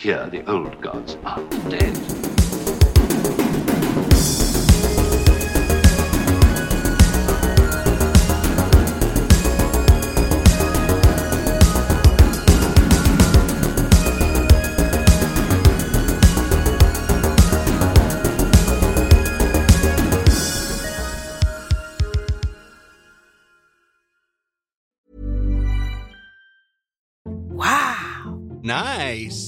Here, the old gods are dead. Wow. Nice.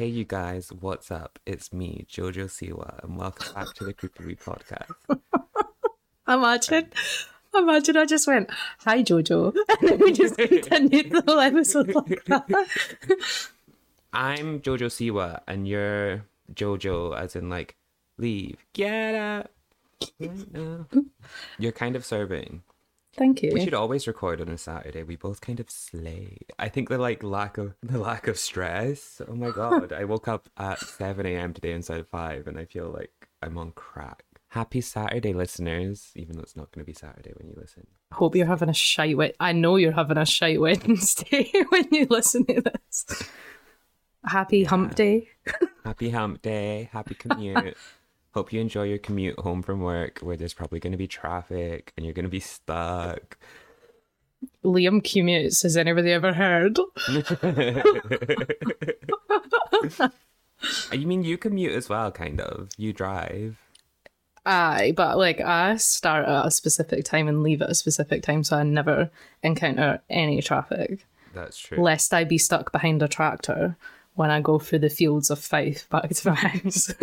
Hey, you guys, what's up? It's me, Jojo Siwa, and welcome back to the Creepy Creepery podcast. Imagine, imagine I just went, hi Jojo. And then we just continued the whole episode like that. I'm Jojo Siwa, and you're Jojo, as in like, leave, get out. right. You're kind of serving. Thank you. We should always record on a Saturday. We both kind of slayed. I think the like lack of the lack of stress. Oh my god! I woke up at seven a.m. today instead of five, and I feel like I'm on crack. Happy Saturday, listeners! Even though it's not going to be Saturday when you listen. Hope you're having a shite Wed. I know you're having a shite Wednesday when you listen to this. Happy hump day. Happy hump day. Happy commute. Hope you enjoy your commute home from work, where there's probably going to be traffic and you're going to be stuck. Liam commutes. Has anybody ever heard? you mean you commute as well, kind of? You drive. Aye, but like I start at a specific time and leave at a specific time, so I never encounter any traffic. That's true. Lest I be stuck behind a tractor when I go through the fields of Fife back to my house.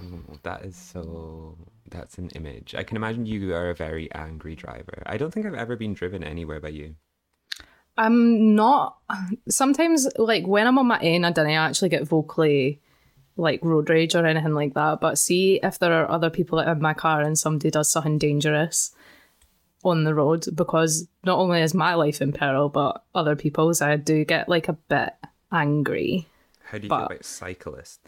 Oh, that is so. That's an image. I can imagine you are a very angry driver. I don't think I've ever been driven anywhere by you. I'm not. Sometimes, like when I'm on my own, I don't actually get vocally like road rage or anything like that. But see if there are other people in my car and somebody does something dangerous on the road, because not only is my life in peril, but other people's, I do get like a bit angry. How do you But- feel about cyclists?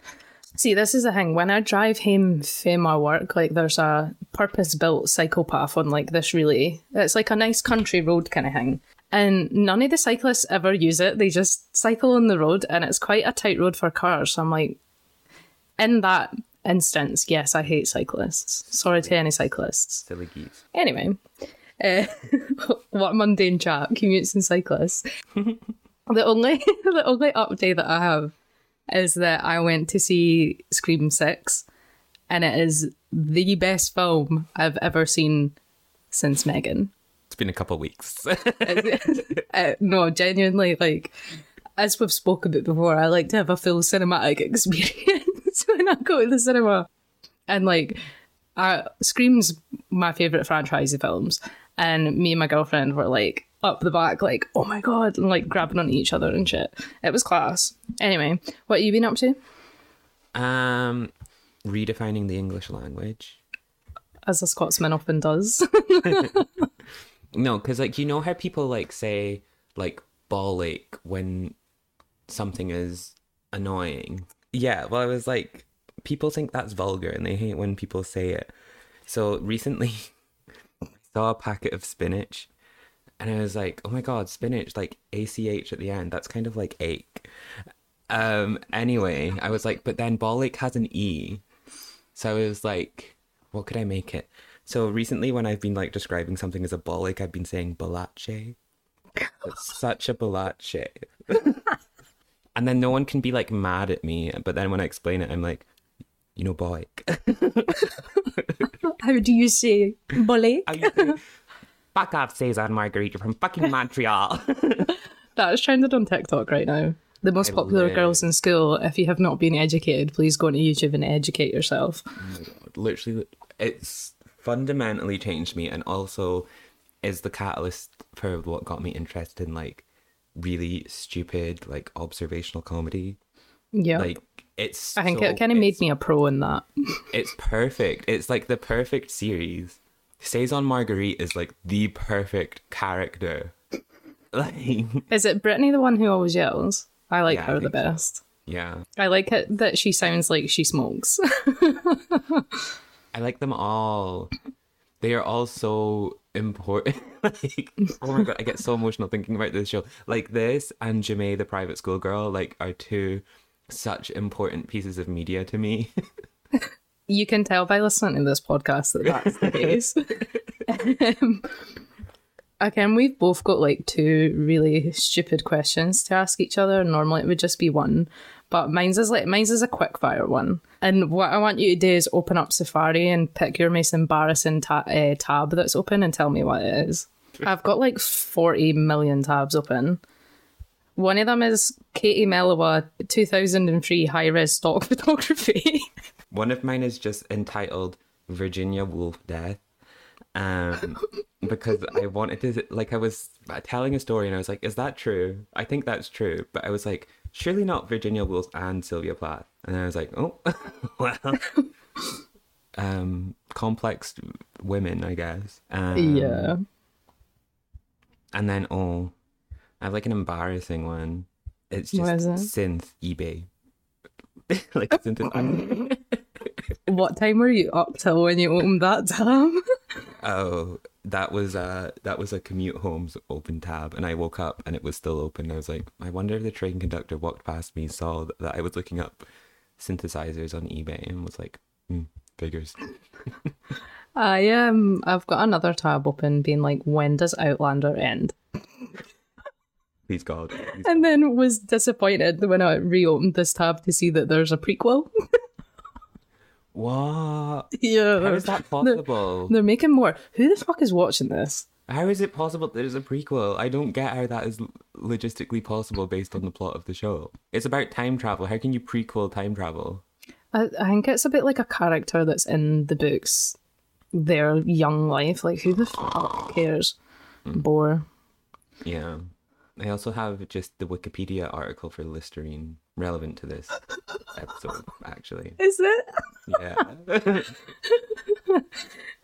See, this is the thing. When I drive home from my work, like there's a purpose built cycle path on like this really it's like a nice country road kind of thing. And none of the cyclists ever use it. They just cycle on the road and it's quite a tight road for cars. So I'm like in that instance, yes, I hate cyclists. Sorry to any cyclists. Silly geese. Anyway, uh, what mundane chat, commutes and cyclists. the only the only update that I have is that I went to see Scream Six, and it is the best film I've ever seen since Megan. It's been a couple of weeks. uh, no, genuinely, like as we've spoken about before, I like to have a full cinematic experience when I go to the cinema, and like, uh, Scream's my favorite franchise of films, and me and my girlfriend were like up the back, like, oh my god, and like grabbing on each other and shit. It was class. Anyway, what you been up to? um, redefining the English language. As a Scotsman often does. No, because like you know how people like say like bollock when something is annoying. Yeah, well, I was like, people think that's vulgar and they hate when people say it. So recently, saw a packet of spinach, and I was like, oh my god, spinach, like ach at the end. That's kind of like ache. Um. Anyway, I was like, but then bollock has an e, so I was like, what could I make it? So recently, when I've been like describing something as a bollock, I've been saying bolache. It's such a bolache. and And then no one can be like mad at me. But then when I explain it, I'm like, you know, boy. How do you say bully? I used to- Fuck off, Cesar and Margarita from fucking Montreal. That is trended on TikTok right now. The most I popular live- girls in school. If you have not been educated, please go onto YouTube and educate yourself. Oh literally, it's fundamentally changed me and also is the catalyst for what got me interested in like really stupid, like observational comedy. Yeah. Like, it's. I think so- it kind of made me a pro in that. It's perfect. It's like the perfect series. Saison Marguerite is like the perfect character. Like, Is it Brittany the one who always yells? I like Yeah, I her the think so. best. yeah. I like it that she sounds like she smokes. I like them all. They are all so important. like, oh my god, I get so emotional thinking about this show. Like this and Ja'mie, the private school girl, like are two such important pieces of media to me. you can tell by listening to this podcast that that's the case. um, again, we've both got like two really stupid questions to ask each other. Normally, it would just be one, but mine's is like mine's is a quick fire one. And what I want you to do is open up Safari and pick your most embarrassing ta- uh, tab that's open and tell me what it is. I've got like forty million tabs open. One of them is Katie Melua, 2003 high res stock photography. One of mine is just entitled Virginia Woolf Death. Um, because I wanted to, like, I was telling a story and I was like, is that true? I think that's true. But I was like, surely not Virginia Woolf and Sylvia Plath. And I was like, oh, well. um, complex women, I guess. Um, yeah. And then, oh, I have like an embarrassing one. It's just synth eBay. like synth. What time were you up till when you opened that tab? Oh, that was uh that was a commute home's open tab, and I woke up and it was still open. I was like, I wonder if the train conductor walked past me, saw that I was looking up synthesizers on eBay, and was like, hmm, figures. I um I've got another tab open being like when does Outlander end? Please God. please And then was disappointed when I reopened this tab to see that there's a prequel. What? yeah. How is that possible? They're making more. Who the fuck is watching this? How is it possible that there's a prequel? I don't get how that is logistically possible based on the plot of the show. It's about time travel. How can you prequel time travel? I, I think it's a bit like a character that's in the books, their young life. Like who the fuck cares? Hmm. Bore. Yeah. I also have just the Wikipedia article for Listerine relevant to this episode, actually. Is it? Yeah.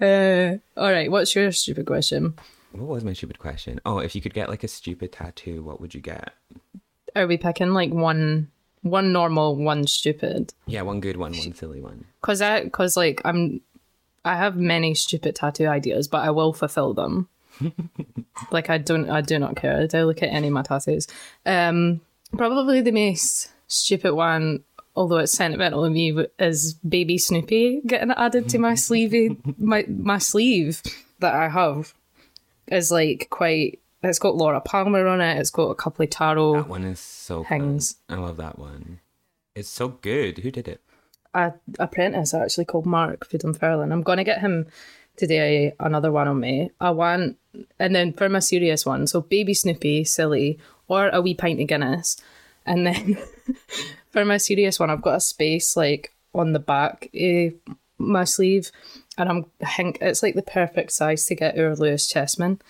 Uh, all right. What's your stupid question? what was my stupid question? Oh, if you could get like a stupid tattoo, what would you get? Are we picking like one, one normal, one stupid? Yeah, one good one, one silly one. Cause I, cause like I'm, I have many stupid tattoo ideas, but I will fulfill them. Like I don't, I do not care. I don't look at any of my tattoos. Um, probably the most stupid one, although it's sentimental to me, is baby Snoopy getting added to my sleeve. my my sleeve that I have is like quite. It's got Laura Palmer on it. It's got a couple of tarot. That one is so fun. Hangs. I love that one. It's so good. Who did it? a apprentice actually called Mark for Dunfermline. I'm gonna get him today another one on me. I want and then for my serious one, so baby Snoopy, silly, or a wee pint of Guinness. And then for my serious one, I've got a space like on the back of my sleeve. And I'm I think it's like the perfect size to get our Lewis Chessman.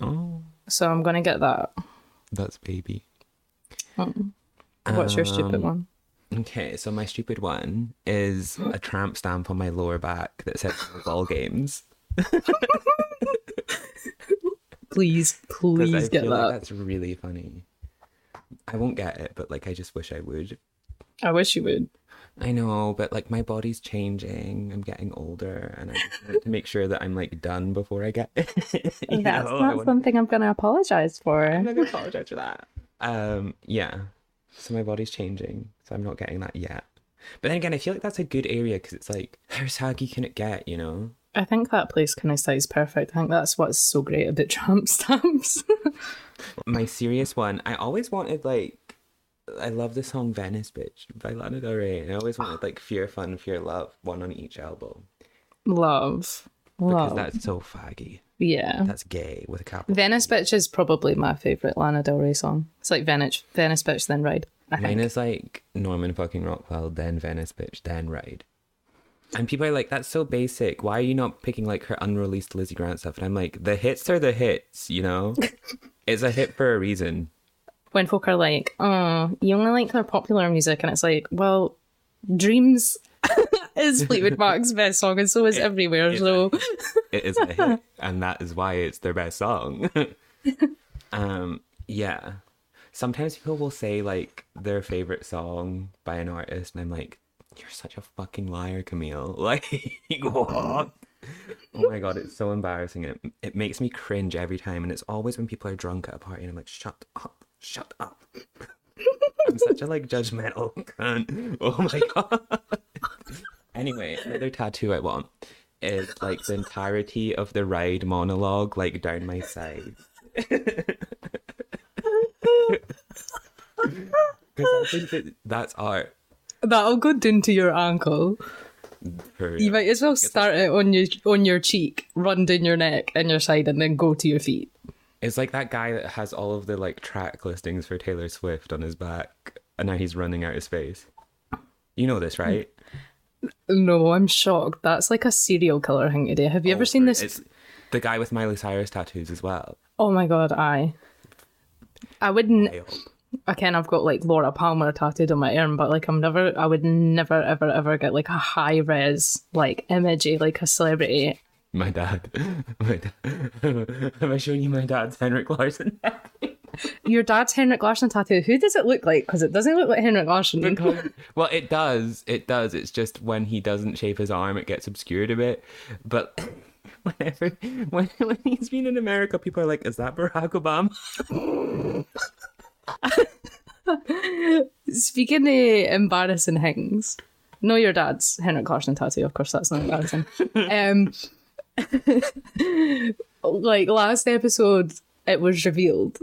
Oh, So I'm gonna get that. that's baby. What's your stupid Um, one? Okay, so my stupid one is a tramp stamp on my lower back that says ball games. please, please I get feel that. like that's really funny. I won't get it, but like I just wish I would. I wish you would. I know, but like my body's changing. I'm getting older, and I just want to make sure that I'm like done before I get. you That's know, I not want- something I'm gonna apologize for. I'm not gonna apologize for that. Um, yeah. So my body's changing, so I'm not getting that yet. But then again, I feel like that's a good area because it's like how saggy can it get? You know? I think that place kind of sounds perfect. I think that's what's so great about tramp stamps. My serious one, I always wanted like I love the song Venice Bitch by Lana Del Rey. And I always wanted like Fear Fun, Fear Love, one on each album. Love. Because Love. that's so faggy. Yeah. That's gay with a capital. Venice Bitch is probably my favourite Lana Del Rey song. It's like Venice, Venice Bitch, then Ride. I Mine think. is like Norman fucking Rockwell, then Venice Bitch, then Ride. And people are like, that's so basic. Why are you not picking like her unreleased Lizzie Grant stuff? And I'm like, the hits are the hits, you know? it's a hit for a reason. When folk are like, oh, you only like their popular music, and it's like, well, Dreams is Fleetwood Mac's best song, and so is Everywhere. So, It is a hit, and that is why it's their best song. um, yeah. Sometimes people will say like their favorite song by an artist, and I'm like, "You're such a fucking liar, Camille!" Like, what? Oh my god, it's so embarrassing. It it makes me cringe every time, and it's always when people are drunk at a party, and I'm like, "Shut up, shut up." I'm such a like judgmental cunt. Oh my god. Anyway, another tattoo I want is like the entirety of the ride monologue, like down my side. Because I think that that's art. that'll go down to your ankle. You might as well start it on your on your cheek, run down your neck and your side, and then go to your feet. It's like that guy that has all of the like track listings for Taylor Swift on his back, and now he's running out of space. You know this, right? No, I'm shocked. That's like a serial killer thing to do. Have you ever Oh, seen this? It's the guy with Miley Cyrus tattoos as well. Oh my god, I. I wouldn't. Wild. Again, I've got like Laura Palmer tattooed on my arm, but like I'm never. I would never, ever, ever get like a high res like imagey like a celebrity. My dad. My dad. Have I shown you my dad's Henrik Larsson? Your dad's Henrik Larsson tattoo. Who does it look like? Because it doesn't look like Henrik Larsson. well, it does. It does. It's just when he doesn't shave his arm, it gets obscured a bit. But whenever when when he's been in America, people are like, "Is that Barack Obama?" Speaking of embarrassing things, no, your dad's Henrik Larsson tattoo. Of course, that's not embarrassing. um, like last episode, it was revealed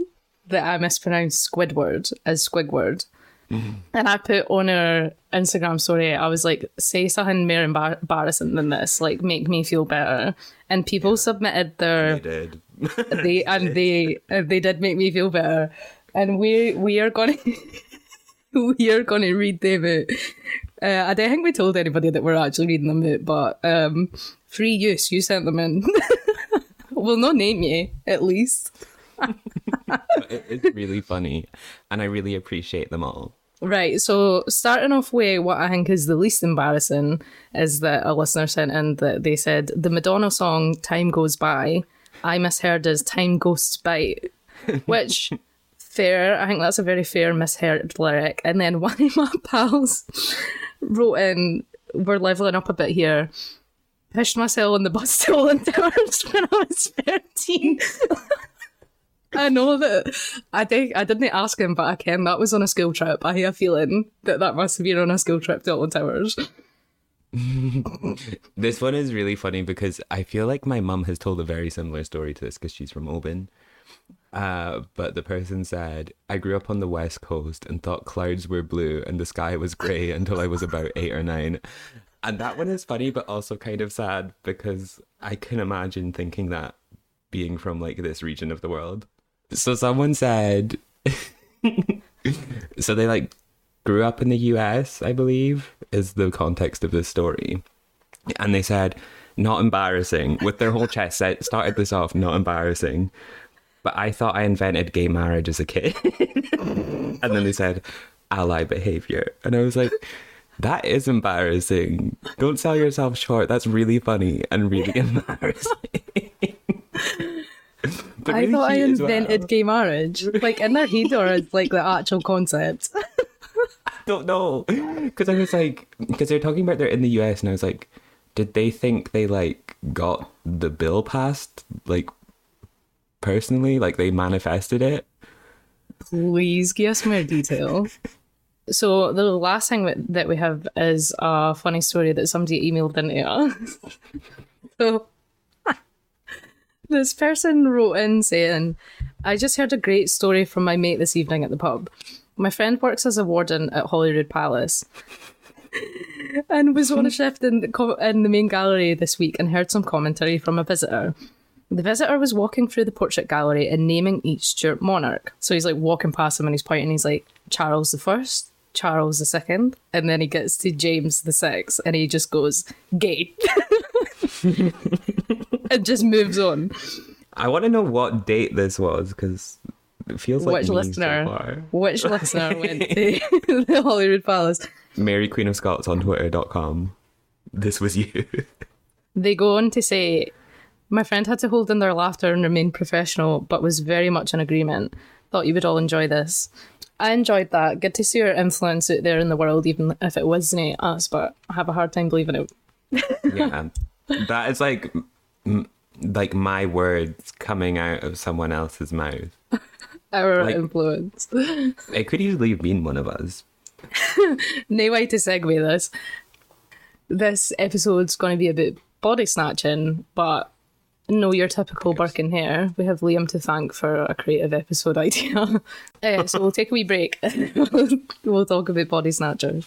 that I mispronounced Squidward as Squigward. And I put on our Instagram story, I was like, say something more embar- embarrassing than this, like make me feel better. And people submitted their They did. they and they and they did make me feel better. And we we are gonna we are gonna read them out. Uh, I don't think we told anybody that we're actually reading them out, but um, free use. You sent them in. we'll not name you at least. It- it's really funny, and I really appreciate them all. Right, so starting off with what I think is the least embarrassing is that a listener sent in that they said the Madonna song "Time Goes By" I misheard as "Time Ghosts By," which fair. I think that's a very fair misheard lyric. And then one of my pals wrote in, "We're leveling up a bit here." Pushed myself on the bus to Alton Towers when I was thirteen. I know that I think I didn't ask him, but I can. That was on a school trip. I have a feeling that that must have been on a school trip to Alton Towers. This one is really funny because I feel like my mum has told a very similar story to this because she's from Oban. Uh, but the person said, I grew up on the west coast and thought clouds were blue and the sky was grey until I was about eight or nine. And that one is funny, but also kind of sad because I can imagine thinking that being from like this region of the world. So someone said, so they like grew up in the US, I believe, is the context of this story. And they said, not embarrassing, with their whole chest set, started this off, not embarrassing. But I thought I invented gay marriage as a kid. and then they said, ally behavior. And I was like, that is embarrassing. Don't sell yourself short. That's really funny and really embarrassing. But I thought I well. invented gay marriage, like in their head or as like the actual concept. I don't know because I was like, because they're talking about they're in the US, and I was like, did they think they like got the bill passed like personally, like they manifested it? Please give us more detail. So the last thing that, that we have is a funny story that somebody emailed into us. so this person wrote in saying, "I just heard a great story from my mate this evening at the pub. My friend works as a warden at Holyrood Palace. and was on a shift in the, co- in the main gallery this week and heard some commentary from a visitor. The visitor was walking through the portrait gallery and naming each Stuart monarch. So he's like walking past him and he's pointing. He's like Charles the First, Charles the Second, and then he gets to James the Sixth, and he just goes gay, and just moves on. I want to know what date this was because it feels like which listener? so far. Which listener went to the Holyrood Palace? Mary Queen of Scots on Twitter.com. This was you. They go on to say, My friend had to hold in their laughter and remain professional, but was very much in agreement. Thought you would all enjoy this. I enjoyed that. Good to see our influence out there in the world, even if it wasn't us, but I have a hard time believing it. yeah, that is like m- like my words coming out of someone else's mouth. Our Like- influence. It could easily have been one of us. no way to segue this. This episode's going to be about body snatching, but no your typical Burke and Hare. We have Liam to thank for a creative episode idea. uh, so we'll take a wee break. we'll talk about body snatchers.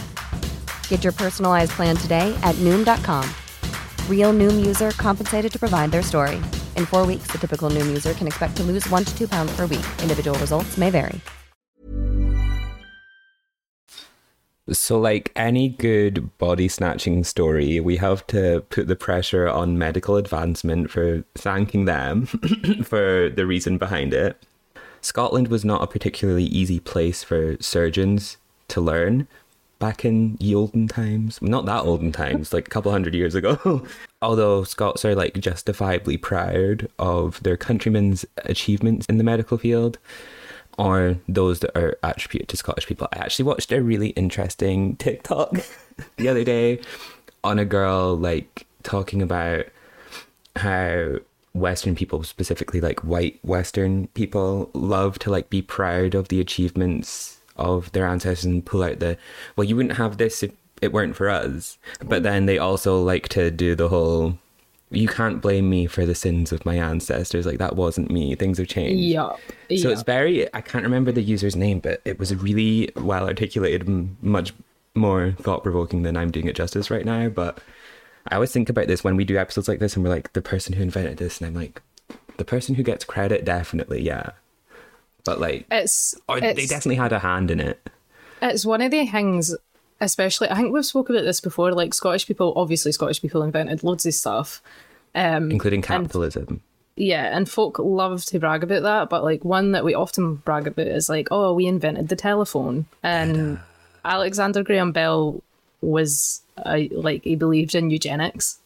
Get your personalized plan today at Noom.com. Real Noom user compensated to provide their story. In four weeks, the typical Noom user can expect to lose one to two pounds per week. Individual results may vary. So, like any good body snatching story, we have to put the pressure on medical advancement for thanking them for the reason behind it. Scotland was not a particularly easy place for surgeons to learn back in ye olden times. Not that olden times, like a couple hundred years ago. Although Scots are like justifiably proud of their countrymen's achievements in the medical field or those that are attributed to Scottish people. I actually watched a really interesting TikTok the other day on a girl like talking about how Western people, specifically like white Western people, love to like be proud of the achievements of their ancestors and pull out the well, you wouldn't have this if it weren't for us. But mm. then they also like to do the whole you can't blame me for the sins of my ancestors. Like that wasn't me. Things have changed. Yup. So it's very, I can't remember the user's name, but it was really well articulated much more thought provoking than I'm doing it justice right now. But I always think about this when we do episodes like this and we're like, the person who invented this, and I'm like, the person who gets credit, definitely, yeah. But like, It's, or they definitely had a hand in it. It's one of the things, especially. I think we've spoken about this before. Like Scottish people, obviously Scottish people invented loads of stuff. Um, including and- capitalism. Yeah, and folk love to brag about that, but like one that we often brag about is like, oh, we invented the telephone. And Alexander Graham Bell was uh, like he believed in eugenics.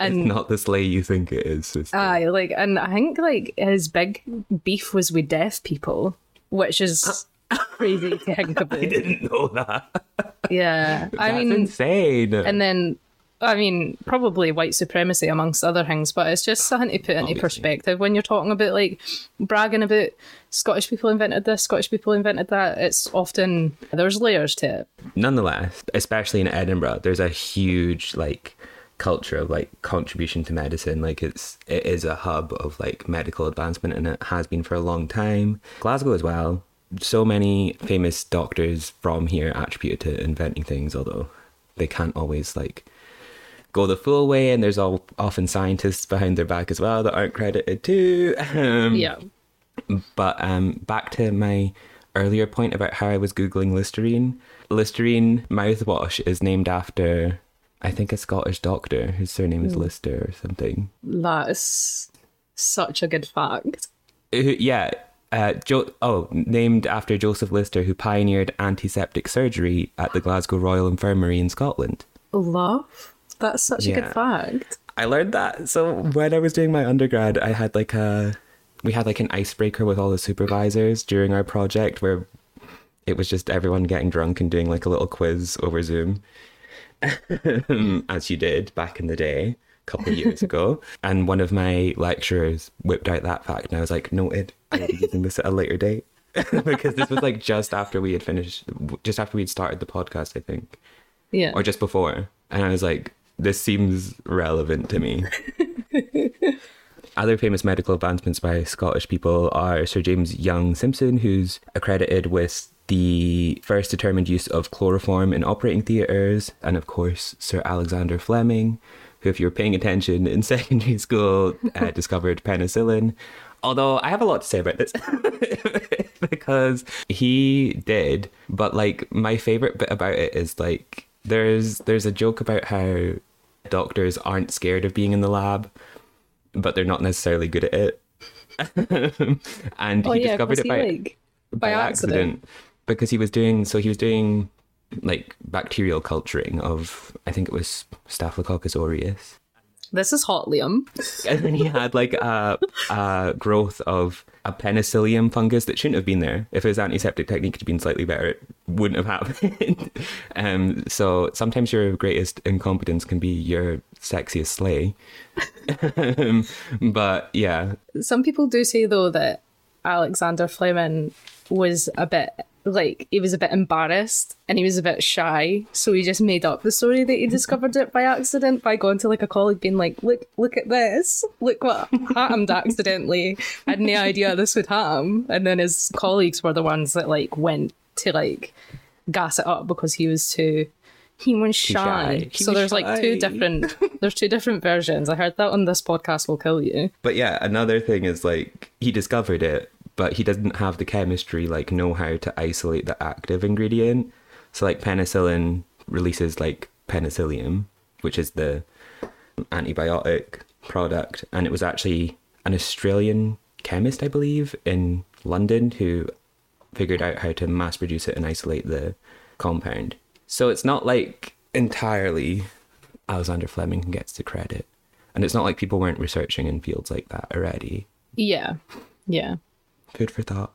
It's not the slay you think it is. sister. Aye, like, and I think like his big beef was with deaf people, which is uh, crazy to think about. I didn't know that. Yeah, I That's mean, insane. and then I mean, probably white supremacy amongst other things, but it's just something to put into Obviously. perspective when you're talking about like bragging about Scottish people invented this, Scottish people invented that. It's often there's layers to it. nonetheless, especially in Edinburgh, there's a huge like culture of like contribution to medicine. Like it's it is a hub of like medical advancement, and it has been for a long time. Glasgow as well. So many famous doctors from here attributed to inventing things, although they can't always like go the full way. And there's all often scientists behind their back as well that aren't credited too. Um, Yeah. but um, back to my earlier point about how I was Googling Listerine. Listerine mouthwash is named after, I think, a Scottish doctor whose surname is Lister or something. That is such a good fact. Who- yeah. Uh, jo- oh, named after Joseph Lister, who pioneered antiseptic surgery at the Glasgow Royal Infirmary in Scotland. Love. That's such a good fact. I learned that. So when I was doing my undergrad, I had like a we had like an icebreaker with all the supervisors during our project where it was just everyone getting drunk and doing like a little quiz over Zoom. Um, as you did back in the day, a couple of years ago. And one of my lecturers whipped out that fact and I was like, noted, I'll be using this at a later date. because this was like just after we had finished just after we'd started the podcast, I think Yeah. or just before. And I was like, this seems relevant to me. Other famous medical advancements by Scottish people are Sir James Young Simpson, who's accredited with the first determined use of chloroform in operating theatres, and of course, Sir Alexander Fleming, who, if you were paying attention in secondary school, uh, discovered penicillin. Although I have a lot to say about this because he did, but like my favorite bit about it is like there's there's a joke about how doctors aren't scared of being in the lab, but they're not necessarily good at it. and Oh he yeah, discovered it he by like by accident? Because he was doing so he was doing like bacterial culturing of I think it was Staphylococcus aureus. This is hot, Liam. And then he had like a, a growth of a penicillium fungus that shouldn't have been there. If his antiseptic technique had been slightly better, it wouldn't have happened. um, so sometimes your greatest incompetence can be your sexiest slay. um, but yeah, Some people do say though that Alexander Fleming was a bit like he was a bit embarrassed and he was a bit shy, so he just made up the story that he mm-hmm. discovered it by accident by going to like a colleague being like, "Look, look at this! Look what happened accidentally! I had no idea this would happen." And then his colleagues were the ones that like went to like gas it up because he was too. He was shy. shy. He So was there's like two different. There's two different versions. I heard that on this podcast. Will kill you. But yeah, another thing is like he discovered it, but he doesn't have the chemistry like know how to isolate the active ingredient. So like penicillin releases like penicillium, which is the antibiotic product, and it was actually an Australian chemist, I believe, in London who figured out how to mass produce it and isolate the compound. So it's not like entirely Alexander Fleming gets the credit. And it's not like people weren't researching in fields like that already. Yeah, yeah. Food for thought.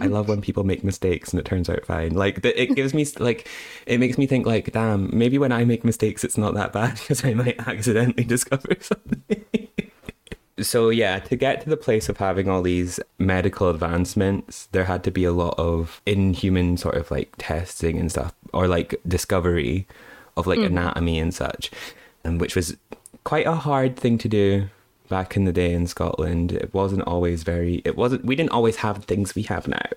I love when people make mistakes and it turns out fine. Like the, it gives me like it makes me think like, damn, maybe when I make mistakes, it's not that bad because I might accidentally discover something. so yeah, to get to the place of having all these medical advancements, there had to be a lot of inhuman sort of like testing and stuff, or like discovery of like mm. anatomy and such, and which was quite a hard thing to do back in the day in Scotland. It wasn't always very. It wasn't. We didn't always have things we have now,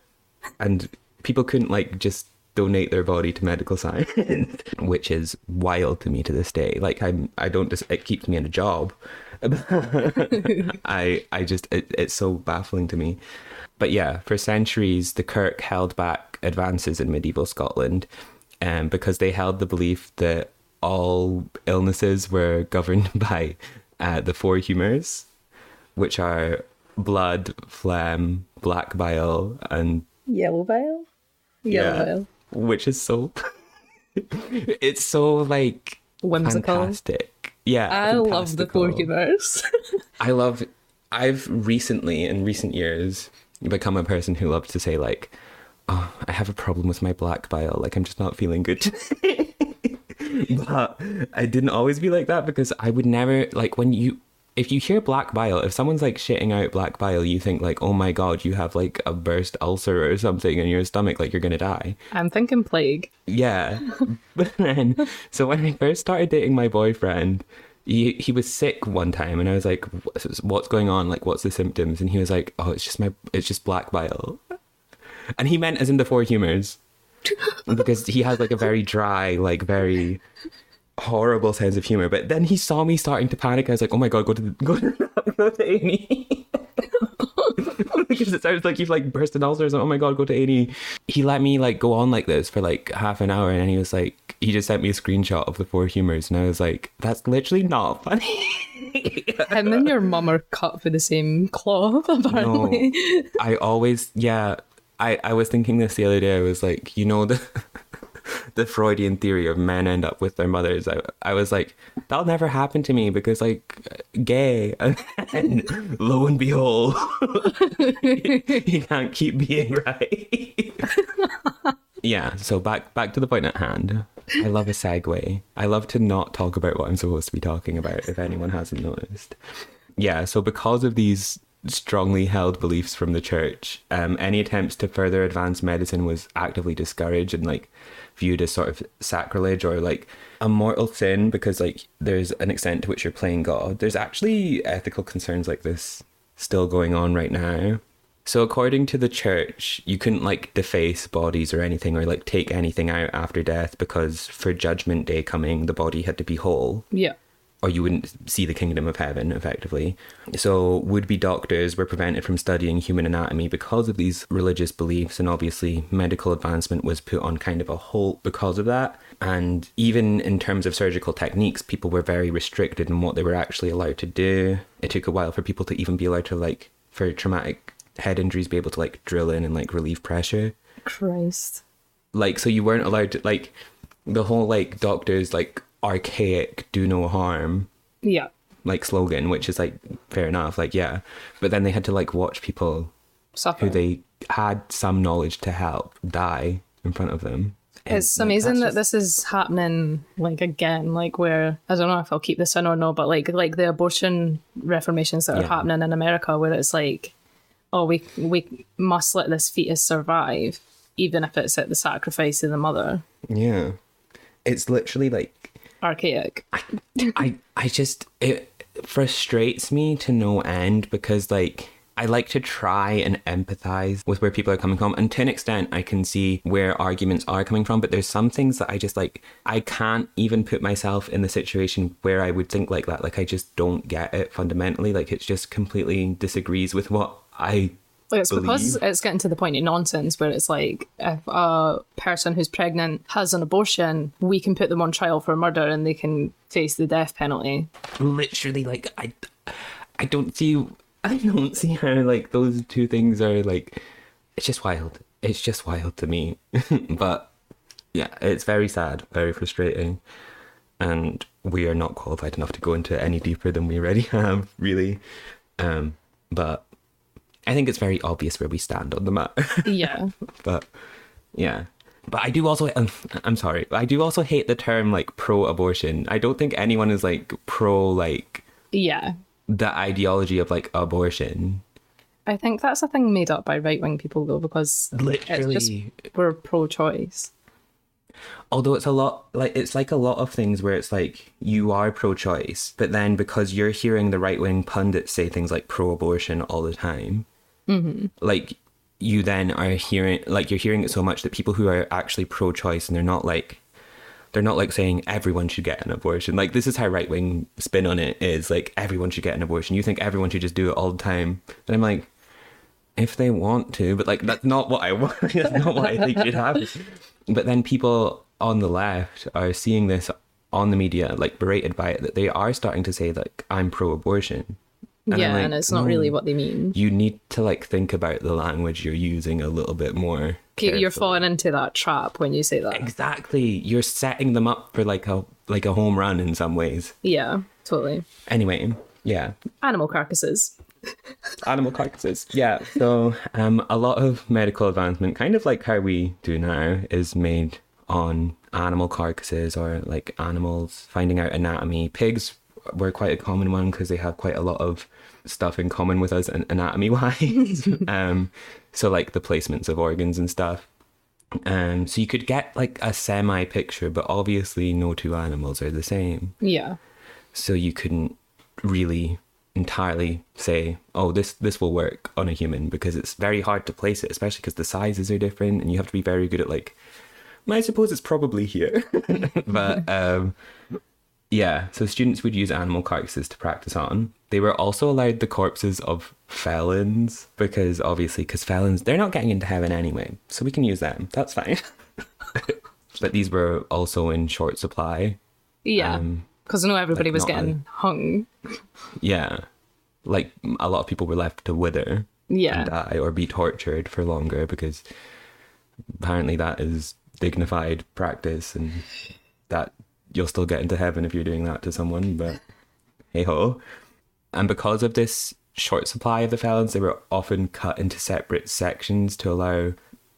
and people couldn't like just donate their body to medical science, which is wild to me to this day. Like I'm, I don't just. It keeps me in a job. I, I just. It, it's so baffling to me. But yeah, for centuries, the Kirk held back advances in medieval Scotland, um, because they held the belief that all illnesses were governed by uh, the four humours, which are blood, phlegm, black bile, and Yellow bile? Yellow Yeah. bile. which is so it's so like Whimsical. fantastic. Yeah, I love the four humors. I love. I've recently, in recent years, become a person who loves to say like, "Oh, I have a problem with my black bile. Like, I'm just not feeling good." today." but I didn't always be like that because I would never like when you. If you hear black bile, if someone's like shitting out black bile, you think like, "Oh my god, you have like a burst ulcer or something in your stomach, like you're gonna die." I'm thinking plague. Yeah. but then, so when I first started dating my boyfriend, he, he was sick one time and I was like, "What's- what's going on? Like, what's the symptoms? And he was like, oh, it's just my, it's just black bile. And he meant as in the four humors because he has like a very dry, like very horrible sense of humor. But then he saw me starting to panic. I was like, oh my God, go to, the, go to, go to A&E. because it sounds like you've like burst an ulcer or something. Oh my god, go to A&E. He let me like go on like this for like half an hour, and he was like, he just sent me a screenshot of the four humors, and I was like, that's literally not funny. Him and your mum are cut for the same cloth, apparently. I always, yeah, I I was thinking this the other day. I was like, you know the. The Freudian theory of men end up with their mothers. I, I was like, that'll never happen to me because, like, gay. And lo and behold, he can't keep being right. yeah. So back back to the point at hand. I love a segue. I love to not talk about what I'm supposed to be talking about. If anyone hasn't noticed, yeah. So because of these strongly held beliefs from the church, um, any attempts to further advance medicine was actively discouraged and like viewed as sort of sacrilege or like a mortal sin because like there's an extent to which you're playing God. There's actually ethical concerns like this still going on right now. So according to the church, you couldn't like deface bodies or anything or like take anything out after death because for judgment day coming, the body had to be whole Yeah. Or you wouldn't see the kingdom of heaven effectively. So would be doctors were prevented from studying human anatomy because of these religious beliefs and obviously medical advancement was put on kind of a halt because of that. And even in terms of surgical techniques, people were very restricted in what they were actually allowed to do. It took a while for people to even be allowed to like for traumatic head injuries be able to like drill in and like relieve pressure Christ. like so you weren't allowed to like the whole like doctors like archaic do no harm Yeah. like slogan which is like fair enough like yeah but then they had to like watch people Suffer. who they had some knowledge to help die in front of them And, It's amazing that just- this is happening like again, like where I don't know if I'll keep this in or no, but like like the abortion reformations that are Yeah. happening in America where it's like, oh we we must let this fetus survive, even if it's at the sacrifice of the mother. yeah it's literally like Archaic. I I I just it frustrates me to no end because like I like to try and empathize with where people are coming from and to an extent I can see where arguments are coming from but there's some things that I just like I can't even put myself in the situation where I would think like that like I just don't get it fundamentally like it just completely disagrees with what I Like it's because it's getting to the point of nonsense where it's like if a person who's pregnant has an abortion, we can put them on trial for murder and they can face the death penalty. literally like I I don't see I don't see how like those two things are like it's just wild. It's just wild to me. but yeah, it's very sad, very frustrating. And we are not qualified enough to go into any deeper than we already have, really. Um but I think it's very obvious where we stand on the matter. Yeah. but yeah but i do also um, i'm sorry but i do also hate the term like pro-abortion i don't think anyone is like pro like yeah. the ideology of like abortion I think that's a thing made up by right wing people though, because Literally. it's just we're pro choice. although it's a lot like it's like a lot of things where it's like you are pro-choice but then because you're hearing the right-wing pundits say things like pro-abortion all the time Mm-hmm. like you then are hearing like you're hearing it so much that people who are actually pro-choice and they're not like they're not like saying everyone should get an abortion. Like this is how right-wing spin on it is. Like everyone should get an abortion. You think everyone should just do it all the time. And i'm like if they want to, but like that's not what I want. that's not what I think should happen. But then people on the left are seeing this on the media, like berated by it, that they are starting to say like I'm pro-abortion, I'm yeah, like, and it's not no. really what they mean. You need to like think about the language you're using a little bit more. Okay, You're falling into that trap when you say that. Exactly. You're setting them up for like a like a home run in some ways. Yeah, totally. Anyway, yeah. Animal carcasses. Animal carcasses. Yeah. So um a lot of medical advancement, kind of like how we do now, is made on animal carcasses or like animals finding out anatomy. Pigs were quite a common one because they have quite a lot of stuff in common with us anatomy wise. um so like the placements of organs and stuff. Um, so you could get like a semi picture, but obviously no two animals are the same. Yeah. So you couldn't really entirely say, "Oh, this this will work on a human," because it's very hard to place it, especially because the sizes are different, and you have to be very good at like. I suppose it's probably here, but um, yeah. So students would use animal carcasses to practice on. They were also allowed the corpses of felons because obviously, because felons they're not getting into heaven anyway, so we can use them. That's fine. but these were also in short supply. Yeah. Um, Because I know everybody like, was getting hung. Yeah. Like a lot of people were left to wither Yeah. and die or be tortured for longer because apparently that is dignified practice and that you'll still get into heaven if you're doing that to someone, but hey ho. And because of this short supply of the felons, they were often cut into separate sections to allow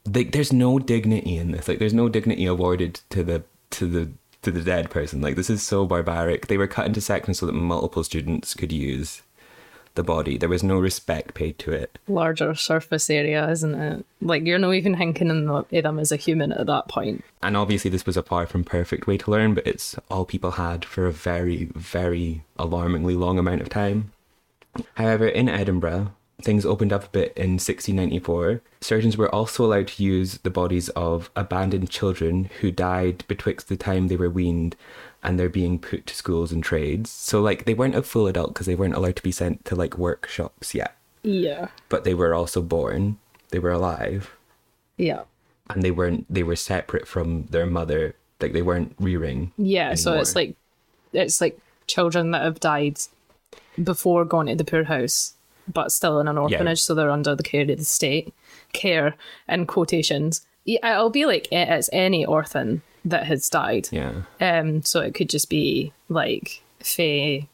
they, there's no dignity in this. Like there's no dignity awarded to the to the to the dead person. Like this is so barbaric. They were cut into sections so that multiple students could use the body. There was no respect paid to it. Larger surface area, isn't it? Like you're not even thinking in of them as a human at that point. And obviously this was a far from perfect way to learn, but it's all people had for a very, very alarmingly long amount of time. However, in Edinburgh, things opened up a bit in 1694. Surgeons were also allowed to use the bodies of abandoned children who died betwixt the time they were weaned and they're being put to schools and trades. So, like, they weren't a full adult because they weren't allowed to be sent to, like, workshops yet. Yeah. But they were also born, they were alive, Yeah. and they weren't, they were separate from their mother. Like, they weren't rearing. Yeah. So it's like it's like children that have died before going to the poorhouse, but still in an orphanage, so they're under the care of the state. Care in quotations. Yeah, it'll be like eh, it's any orphan that has died. Yeah. Um, so it could just be like Faye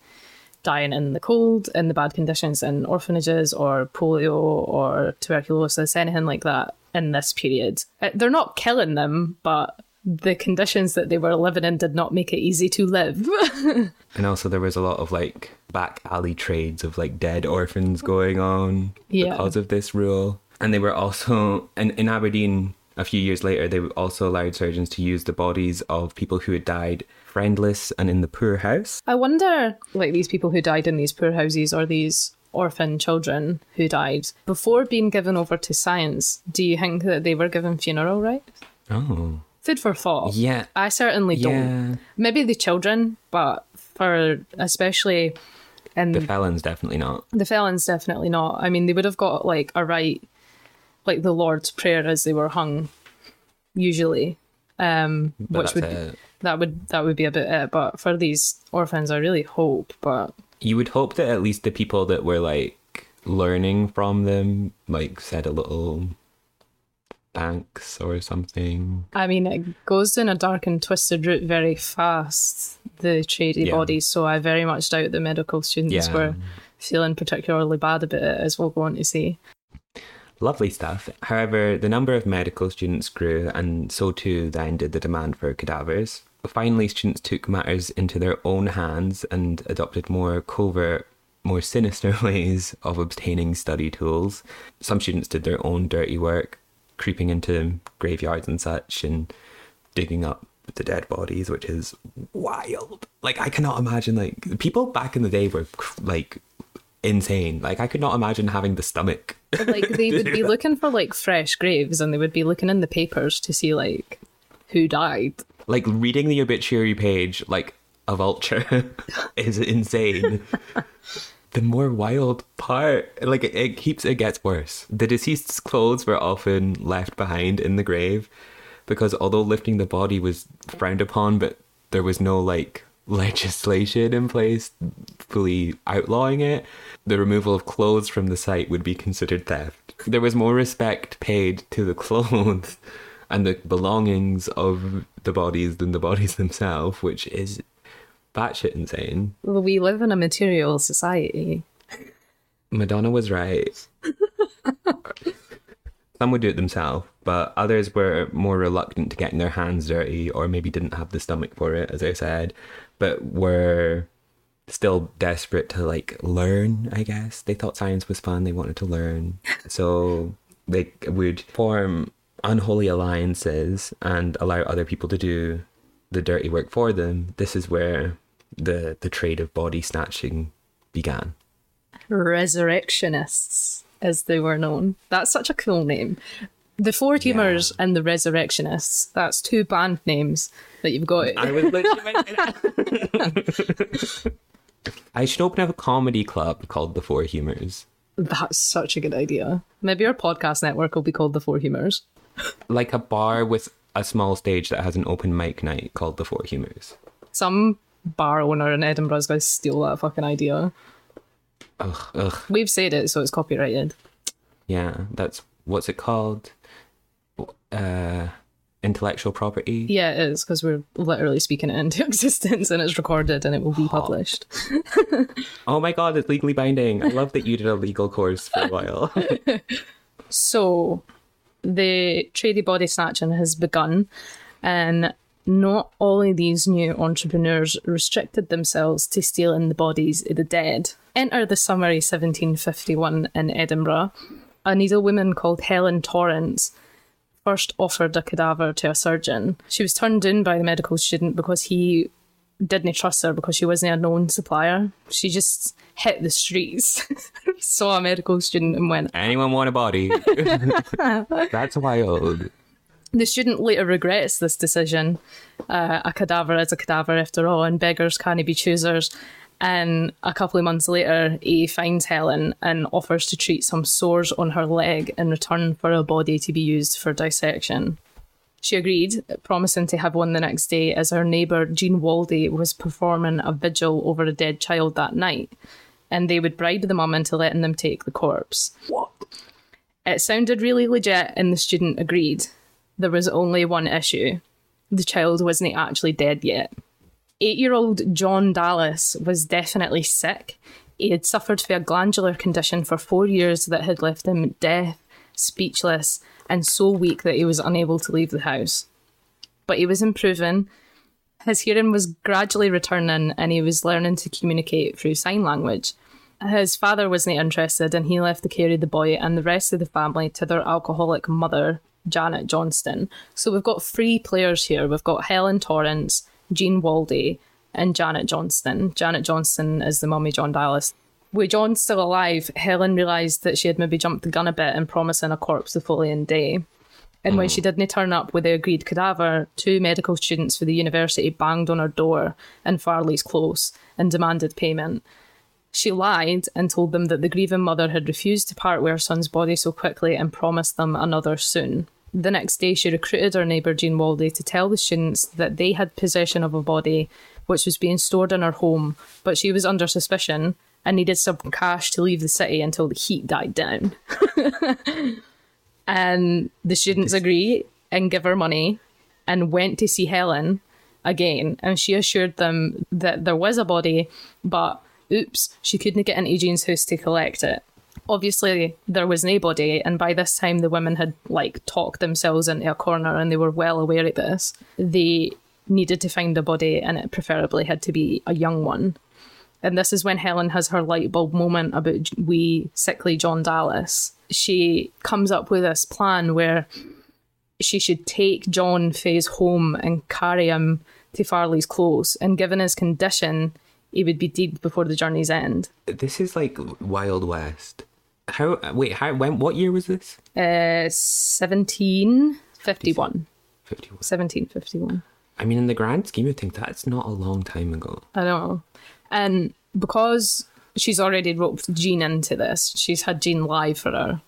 dying in the cold, in the bad conditions in orphanages, or polio, or tuberculosis, anything like that in this period. Uh, They're not killing them, but the conditions that they were living in did not make it easy to live. And also, there was a lot of like back alley trades of like dead orphans going on Yeah. because of this rule. And they were also, and in Aberdeen, a few years later, they also allowed surgeons to use the bodies of people who had died friendless and in the poor house. I wonder, like these people who died in these poor houses or these orphan children who died before being given over to science, do you think that they were given funeral rites? Oh. Food for thought. Yeah. I certainly Yeah. don't. Maybe the children, but for especially in The felons, definitely not. the felons, definitely not. I mean, they would have got like a right, like the Lord's Prayer as they were hung, usually. Um, But which would it. that would that would be about it. But for these orphans, I really hope. But You would hope that at least the people that were like learning from them, like said a little thanks or something. I mean, it goes down a dark and twisted route very fast. The trady Yeah. bodies, so I very much doubt the medical students Yeah. were feeling particularly bad about it, as we'll go on to see. Lovely stuff. However, the number of medical students grew, and so too then did the demand for cadavers. Finally, students took matters into their own hands and adopted more covert, more sinister ways of obtaining study tools. Some students did their own dirty work, creeping into graveyards and such, and digging up the dead bodies, which is wild. Like, I cannot imagine, like, people back in the day were like insane. Like, I could not imagine having the stomach Like they would be looking for like fresh graves, and they would be looking in the papers to see like who died. like reading the obituary page like a vulture is insane the more wild part like it, it keeps it gets worse the deceased's clothes were often left behind in the grave because although lifting the body was frowned upon but there was no like legislation in place fully outlawing it, the removal of clothes from the site would be considered theft. There was more respect paid to the clothes and the belongings of the bodies than the bodies themselves, which is batshit insane. Well, we live in a material society. Madonna was right. Some would do it themselves, but others were more reluctant to getting their hands dirty or maybe didn't have the stomach for it, as I said, but were still desperate to like learn, I guess. They thought science was fun, they wanted to learn. So they would form unholy alliances and allow other people to do the dirty work for them. This is where the the trade of body snatching began. Resurrectionists, as they were known. That's such a cool name. The Four Humors and the Resurrectionists. That's two band names that you've got. I was literally I should open up a comedy club called The Four Humors. That's such a good idea. Maybe our podcast network will be called The Four Humors. Like a bar with a small stage that has an open mic night called The Four Humors. Some bar owner in Edinburgh is going to steal that fucking idea. Ugh, ugh. We've said it, so it's copyrighted. Yeah, that's what's it called? Uh, intellectual property. Yeah, it is, because we're literally speaking it into existence and it's recorded and it will be published. Oh my god, it's legally binding. I love that you did a legal course for a while. So, the tradie body snatching has begun, and not all of these new entrepreneurs restricted themselves to stealing the bodies of the dead. Enter the summer of 1751 in Edinburgh. A needlewoman called Helen Torrance first offered a cadaver to a surgeon. She was turned down by the medical student because he didn't trust her because she wasn't a known supplier. She just hit the streets, saw a medical student, and went, Anyone want a body? That's wild. The student later regrets this decision. Uh, a cadaver is a cadaver after all, and beggars can't be choosers. And a couple of months later, he finds Helen and offers to treat some sores on her leg in return for a body to be used for dissection. She agreed, promising to have one the next day as her neighbour Jean Waldie was performing a vigil over a dead child that night, and they would bribe the mum into letting them take the corpse. What? It sounded really legit, and the student agreed. There was only one issue the child wasn't actually dead yet. Eight year old John Dallas was definitely sick. He had suffered from a glandular condition for four years that had left him deaf, speechless, and so weak that he was unable to leave the house. But he was improving. His hearing was gradually returning and he was learning to communicate through sign language. His father wasn't interested and he left the care of the boy and the rest of the family to their alcoholic mother, Janet Johnston. So we've got three players here. We've got Helen Torrance, Jean Waldie, and Janet Johnston. Janet Johnston is the mummy John Dallas. With John still alive, Helen realised that she had maybe jumped the gun a bit in promising a corpse the following day. And when she mm. didn't turn up with the agreed cadaver, two medical students for the university banged on her door in Farley's Close and demanded payment. She lied and told them that the grieving mother had refused to part with her son's body so quickly and promised them another soon. The next day, she recruited her neighbour Jean Waldie to tell the students that they had possession of a body which was being stored in her home, but she was under suspicion and needed some cash to leave the city until the heat died down. and the students agree and give her money and went to see Helen again. And she assured them that there was a body, but oops, she couldn't get into Jean's house to collect it. Obviously, there was nobody, and by this time, the women had like talked themselves into a corner and they were well aware of this. They needed to find a body, and it preferably had to be a young one. And this is when Helen has her light bulb moment about wee sickly John Dallas. She comes up with this plan where she should take John faye's home and carry him to Farley's Close, and given his condition, he would be dead before the journey's end. This is like Wild West. How? Wait, how? When? What year was this? Uh, 1751. 51. 1751. I mean, in the grand scheme of things, that's not a long time ago. I know. And because she's already roped Jean into this, she's had Jean lie for her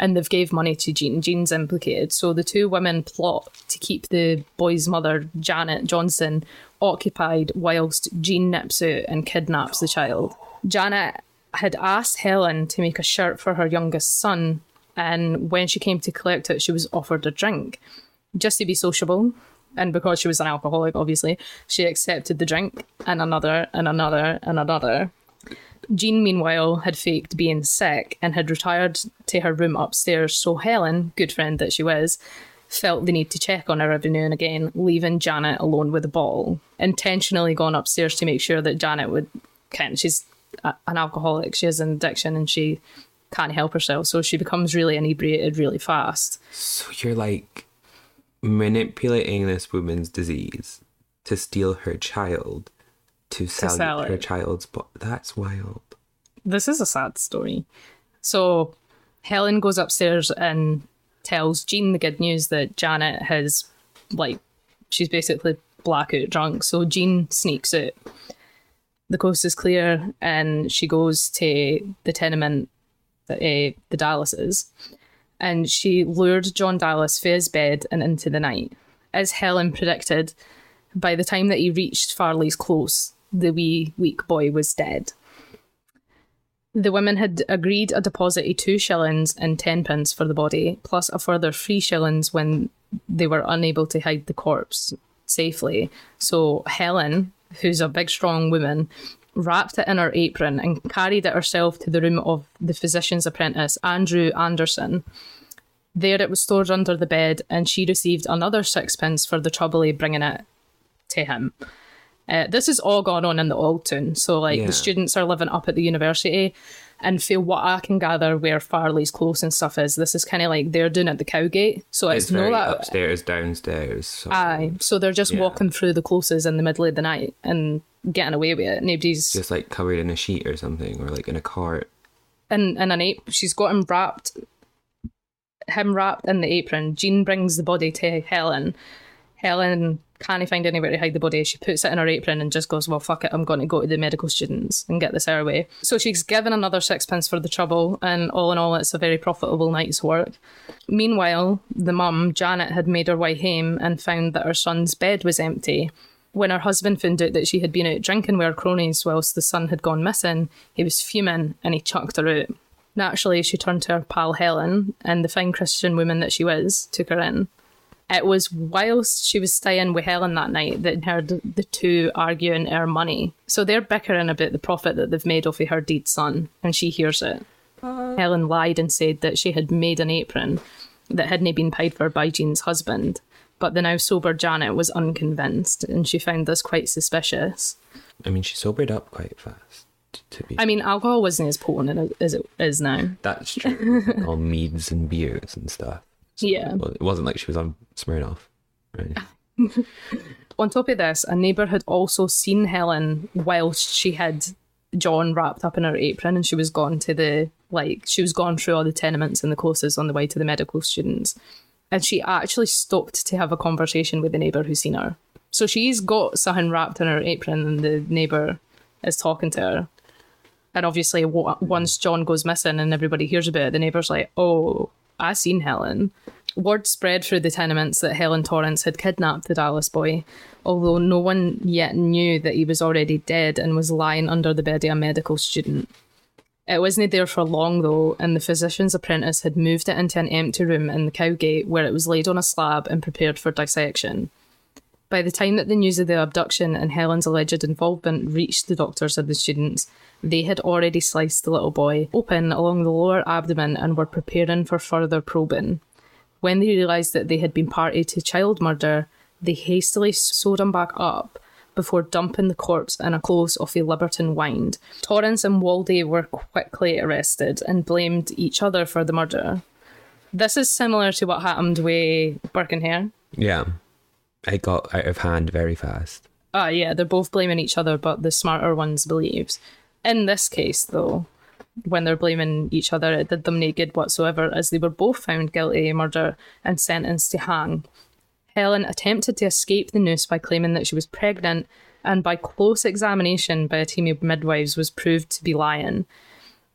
and they've gave money to Jean. Jean's implicated. So the two women plot to keep the boy's mother, Janet Johnston, occupied whilst Jean nips out and kidnaps the child. Janet had asked Helen to make a shirt for her youngest son, and when she came to collect it, she was offered a drink just to be sociable. And because she was an alcoholic, obviously, she accepted the drink and another and another and another. Jean, meanwhile, had faked being sick and had retired to her room upstairs, so Helen, good friend that she was, felt the need to check on her every now and again, leaving Janet alone with the bottle. Intentionally gone upstairs to make sure that Janet would. Can she's a, an alcoholic, she has an addiction, and she can't help herself, so she becomes really inebriated really fast. So you're like manipulating this woman's disease to steal her child to sell, sell her it. child's but that's wild. This is a sad story. So Helen goes upstairs and tells Jean the good news that Janet has, like, she's basically blackout drunk. So Jean sneaks out. The coast is clear, and she goes to the tenement that uh, the Dallases, and she lured John Dallas for his bed and into the night. As Helen predicted, by the time that he reached Farley's close, the wee weak boy was dead. The women had agreed a deposit of two shillings and tenpence for the body, plus a further three shillings when they were unable to hide the corpse safely. So Helen, who's a big, strong woman, wrapped it in her apron and carried it herself to the room of the physician's apprentice, Andrew Anderson. There it was stored under the bed, and she received another sixpence for the trouble of bringing it to him. Uh, this is all going on in the old town. So, like, Yeah. the students are living up at the university. And feel what I can gather, where Farley's close and stuff is, this is kind of like they're doing at the Cowgate. So it's, It's no that. upstairs, downstairs. So Aye. So they're just Yeah. walking through the closes in the middle of the night and getting away with it. Nobody's just like covered in a sheet or something, or like in a cart. And in an ape. She's got him wrapped, him wrapped in the apron. Jean brings the body to Helen. Helen can't find anywhere to hide the body. She puts it in her apron and just goes, "Well, fuck it, I'm going to go to the medical students and get this the way." So she's given another sixpence for the trouble, and all in all, it's a very profitable night's work. Meanwhile, the mum, Janet, had made her way home and found that her son's bed was empty. When her husband found out that she had been out drinking with her cronies whilst the son had gone missing, he was fuming and he chucked her out. Naturally, she turned to her pal Helen, and the fine Christian woman that she was took her in. It was whilst she was staying with Helen that night that heard the two arguing her money. So they're bickering about the profit that they've made off of her dead son, and she hears it. Uh. Helen lied and said that she had made an apron that hadn't been paid for by Jean's husband, but the now sober Janet was unconvinced, and she found this quite suspicious. I mean, she sobered up quite fast. To be, I mean, alcohol wasn't as potent as it is now. that's true. Like, all meads and beers and stuff. Yeah. Well, it wasn't like she was on Smirnoff, right? On top of this, a neighbour had also seen Helen whilst she had John wrapped up in her apron and she was gone to the like she was gone through all the tenements and the closes on the way to the medical students. And she actually stopped to have a conversation with the neighbour who seen her. So she's got something wrapped in her apron and the neighbour is talking to her. And obviously, once John goes missing and everybody hears about it, the neighbour's like, oh, I seen Helen. Word spread through the tenements that Helen Torrance had kidnapped the Dallas boy, although no one yet knew that he was already dead and was lying under the bed of a medical student. It wasn't there for long though, and the physician's apprentice had moved it into an empty room in the Cowgate where it was laid on a slab and prepared for dissection. By the time that the news of the abduction and Helen's alleged involvement reached the doctors and the students, they had already sliced the little boy open along the lower abdomen and were preparing for further probing. When they realised that they had been party to child murder, they hastily sewed him back up before dumping the corpse in a close of a Liberton Wynd. Torrance and Waldie were quickly arrested and blamed each other for the murder. This is similar to what happened with Burke and Yeah. It got out of hand very fast. Ah, yeah, they're both blaming each other, but the smarter ones believes. In this case, though, when they're blaming each other, it did them no good whatsoever, as they were both found guilty of murder and sentenced to hang. Helen attempted to escape the noose by claiming that she was pregnant, and by close examination by a team of midwives was proved to be lying.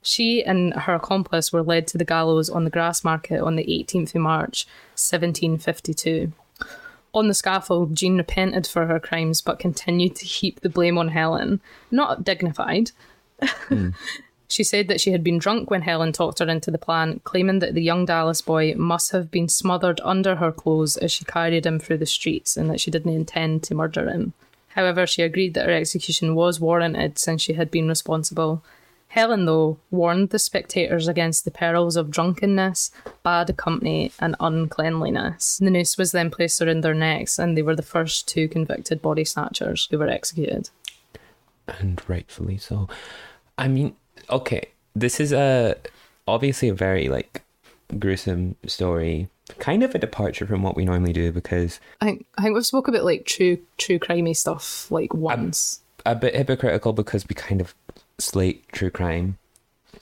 She and her accomplice were led to the gallows on the Grassmarket on the 18th of March, 1752. On the scaffold, Jean repented for her crimes but continued to heap the blame on Helen. Not dignified. Hmm. She said that she had been drunk when Helen talked her into the plan, claiming that the young Dallas boy must have been smothered under her clothes as she carried him through the streets and that she didn't intend to murder him. However, she agreed that her execution was warranted since she had been responsible. Helen, though, warned the spectators against the perils of drunkenness, bad company, and uncleanliness. The noose was then placed around their necks, and they were the first two convicted body snatchers who were executed. and rightfully so. I mean, okay, this is a obviously a very like gruesome story, kind of a departure from what we normally do because I think I think we've spoke about like true true crimey stuff like once. a bit hypocritical because we kind of slate true crime.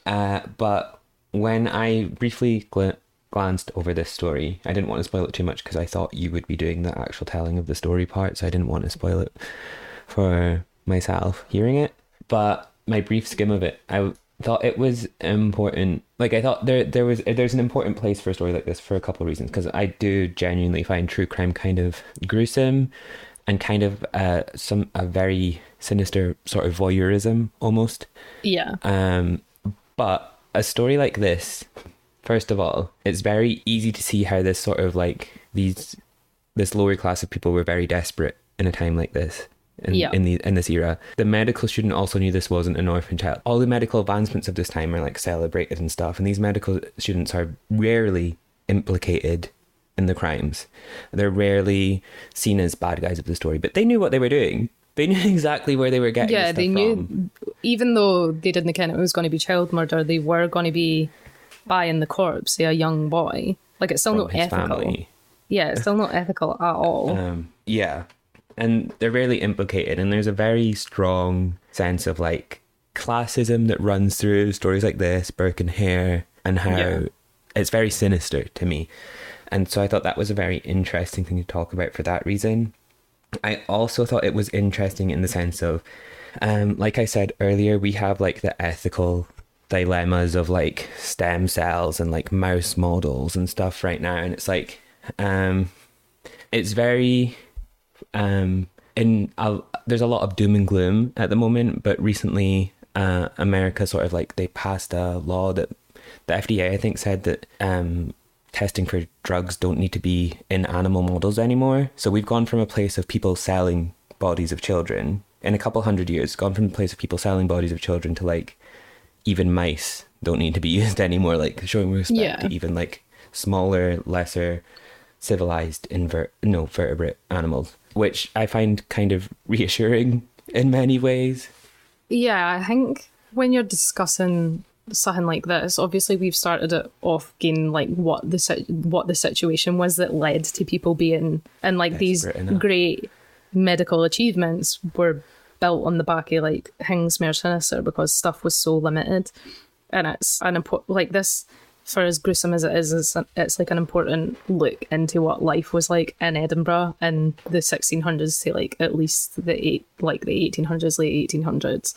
Uh, but when I briefly gl- glanced over this story, I didn't want to spoil it too much because I thought you would be doing the actual telling of the story part, so I didn't want to spoil it for myself hearing it. But my brief skim of it, I thought it was important. Like I thought there there was there's an important place for a story like this for a couple of reasons because I do genuinely find true crime kind of gruesome and kind of uh some a very sinister sort of voyeurism almost. Yeah. Um, but a story like this, first of all, it's very easy to see how this sort of like these this lower class of people were very desperate in a time like this. In, Yeah. in the in this era, the medical student also knew this wasn't an orphan child. All the medical advancements of this time are like celebrated and stuff, and these medical students are rarely implicated in the crimes. They're rarely seen as bad guys of the story, but they knew what they were doing. They knew exactly where they were getting. yeah, they knew, from. even though they didn't kind of it was going to be child murder, they were going to be buying the corpse, say a young boy. Like it's still not ethical. family. Yeah, it's still not ethical at all. Um, yeah, and they're rarely implicated, and there's a very strong sense of like classism that runs through stories like this, Burke and Hare, and how Yeah. it's very sinister to me. And so I thought that was a very interesting thing to talk about for that reason. I also thought it was interesting in the sense of, um, like I said earlier, we have like the ethical dilemmas of like stem cells and like mouse models and stuff right now, and it's like, um, it's very, um, in a, there's a lot of doom and gloom at the moment, but recently, uh, America sort of like they passed a law that the FDA I think said that um testing for drugs don't need to be in animal models anymore. So we've gone from a place of people selling bodies of children in a couple hundred years, gone from a place of people selling bodies of children to like even mice don't need to be used anymore, like showing respect Yeah. to even like smaller, lesser civilized invert no vertebrate animals, which I find kind of reassuring in many ways. Yeah, I think when you're discussing something like this, obviously we've started it off getting like what the si- what the situation was that led to people being and like these enough. great medical achievements were built on the back of like things more sinister because stuff was so limited, and it's an important like this. For as gruesome as it is, it's, it's like an important look into what life was like in Edinburgh in the 1600s to like at least the eight like the 1800s, late 1800s.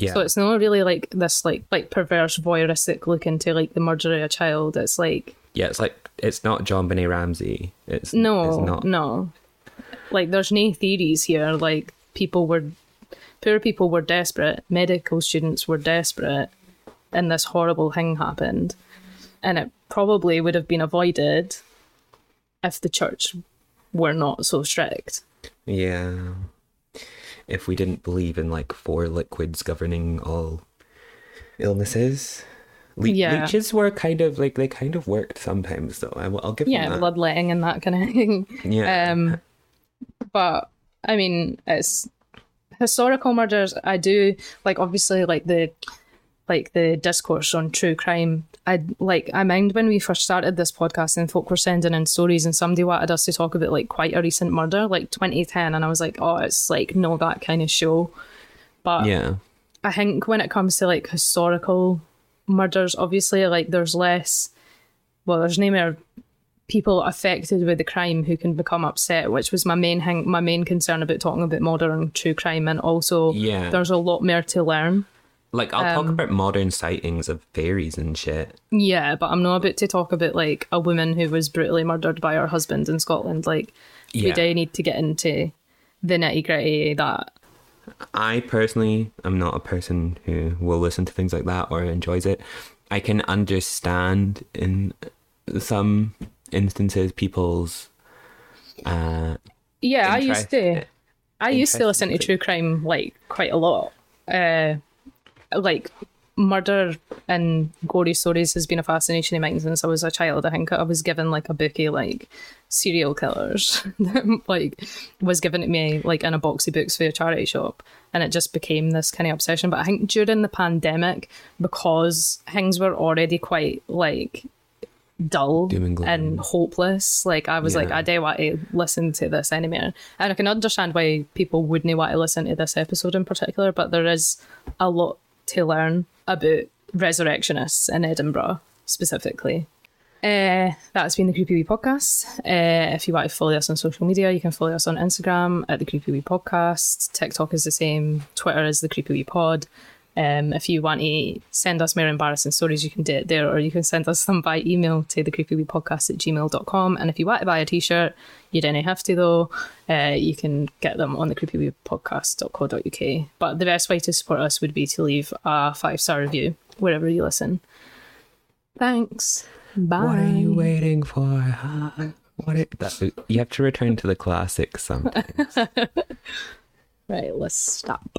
Yeah. So it's not really like this like like perverse voyeuristic look into like the murder of a child. It's like yeah, it's like it's not JonBenét Ramsey. It's no, it's not. no. Like there's no theories here. Like people were poor people were desperate, medical students were desperate, and this horrible thing happened. And it probably would have been avoided if the church were not so strict. Yeah. If we didn't believe in like four liquids governing all illnesses. Le- Yeah. Leeches were kind of like they kind of worked sometimes though. I, will I'll give Yeah, that. bloodletting and that kind of thing. Yeah. Um, but I mean, it's historical murders. I do like obviously like the like the discourse on true crime. I like I mind when we first started this podcast and folk were sending in stories and somebody wanted us to talk about like quite a recent murder, like 2010, and I was like, oh, it's like no that kind of show. But yeah. I think when it comes to like historical murders, obviously, like there's less. Well, there's no more people affected with the crime who can become upset, which was my main hang- my main concern about talking about modern true crime, and also Yeah. there's a lot more to learn Like I'll talk Um, about modern sightings of fairies and shit. Yeah, but I'm not about to talk about like a woman who was brutally murdered by her husband in Scotland. Like, we Yeah. do need to get into the nitty gritty that. I personally am not a person who will listen to things like that or enjoys it. I can understand in some instances people's uh Yeah, I used to. I used to listen to true crime like quite a lot. Uh, like murder and gory stories has been a fascination of mine since I was a child. I think I was given like a bookie like serial killers, like was given to me like in a box of books for a charity shop, and it just became this kind of obsession. But I think during the pandemic, because things were already quite like dull and and hopeless. Like I was like, I don't want to listen to this anymore. And I can understand why people wouldn't want to listen to this episode in particular, but there is a lot to learn about resurrectionists in Edinburgh specifically. Uh, that's been the Creepy Wee Podcast. Uh, if you want to follow us on social media, you can follow us on Instagram at the Creepy Wee Podcast. TikTok is the same. Twitter is the Creepy Wee Pod. Um, if you want to send us more embarrassing stories, you can do it there, or you can send us them by email to the creepyweepodcast at gmail.com. And if you want to buy a t shirt, you don't have to though. Uh, you can get them on the creepyweepodcast.co.uk. But the best way to support us would be to leave a five star review wherever you listen. Thanks. Bye. What are you waiting for? Huh? What it, that, you have to return to the classics sometimes. Right, let's stop.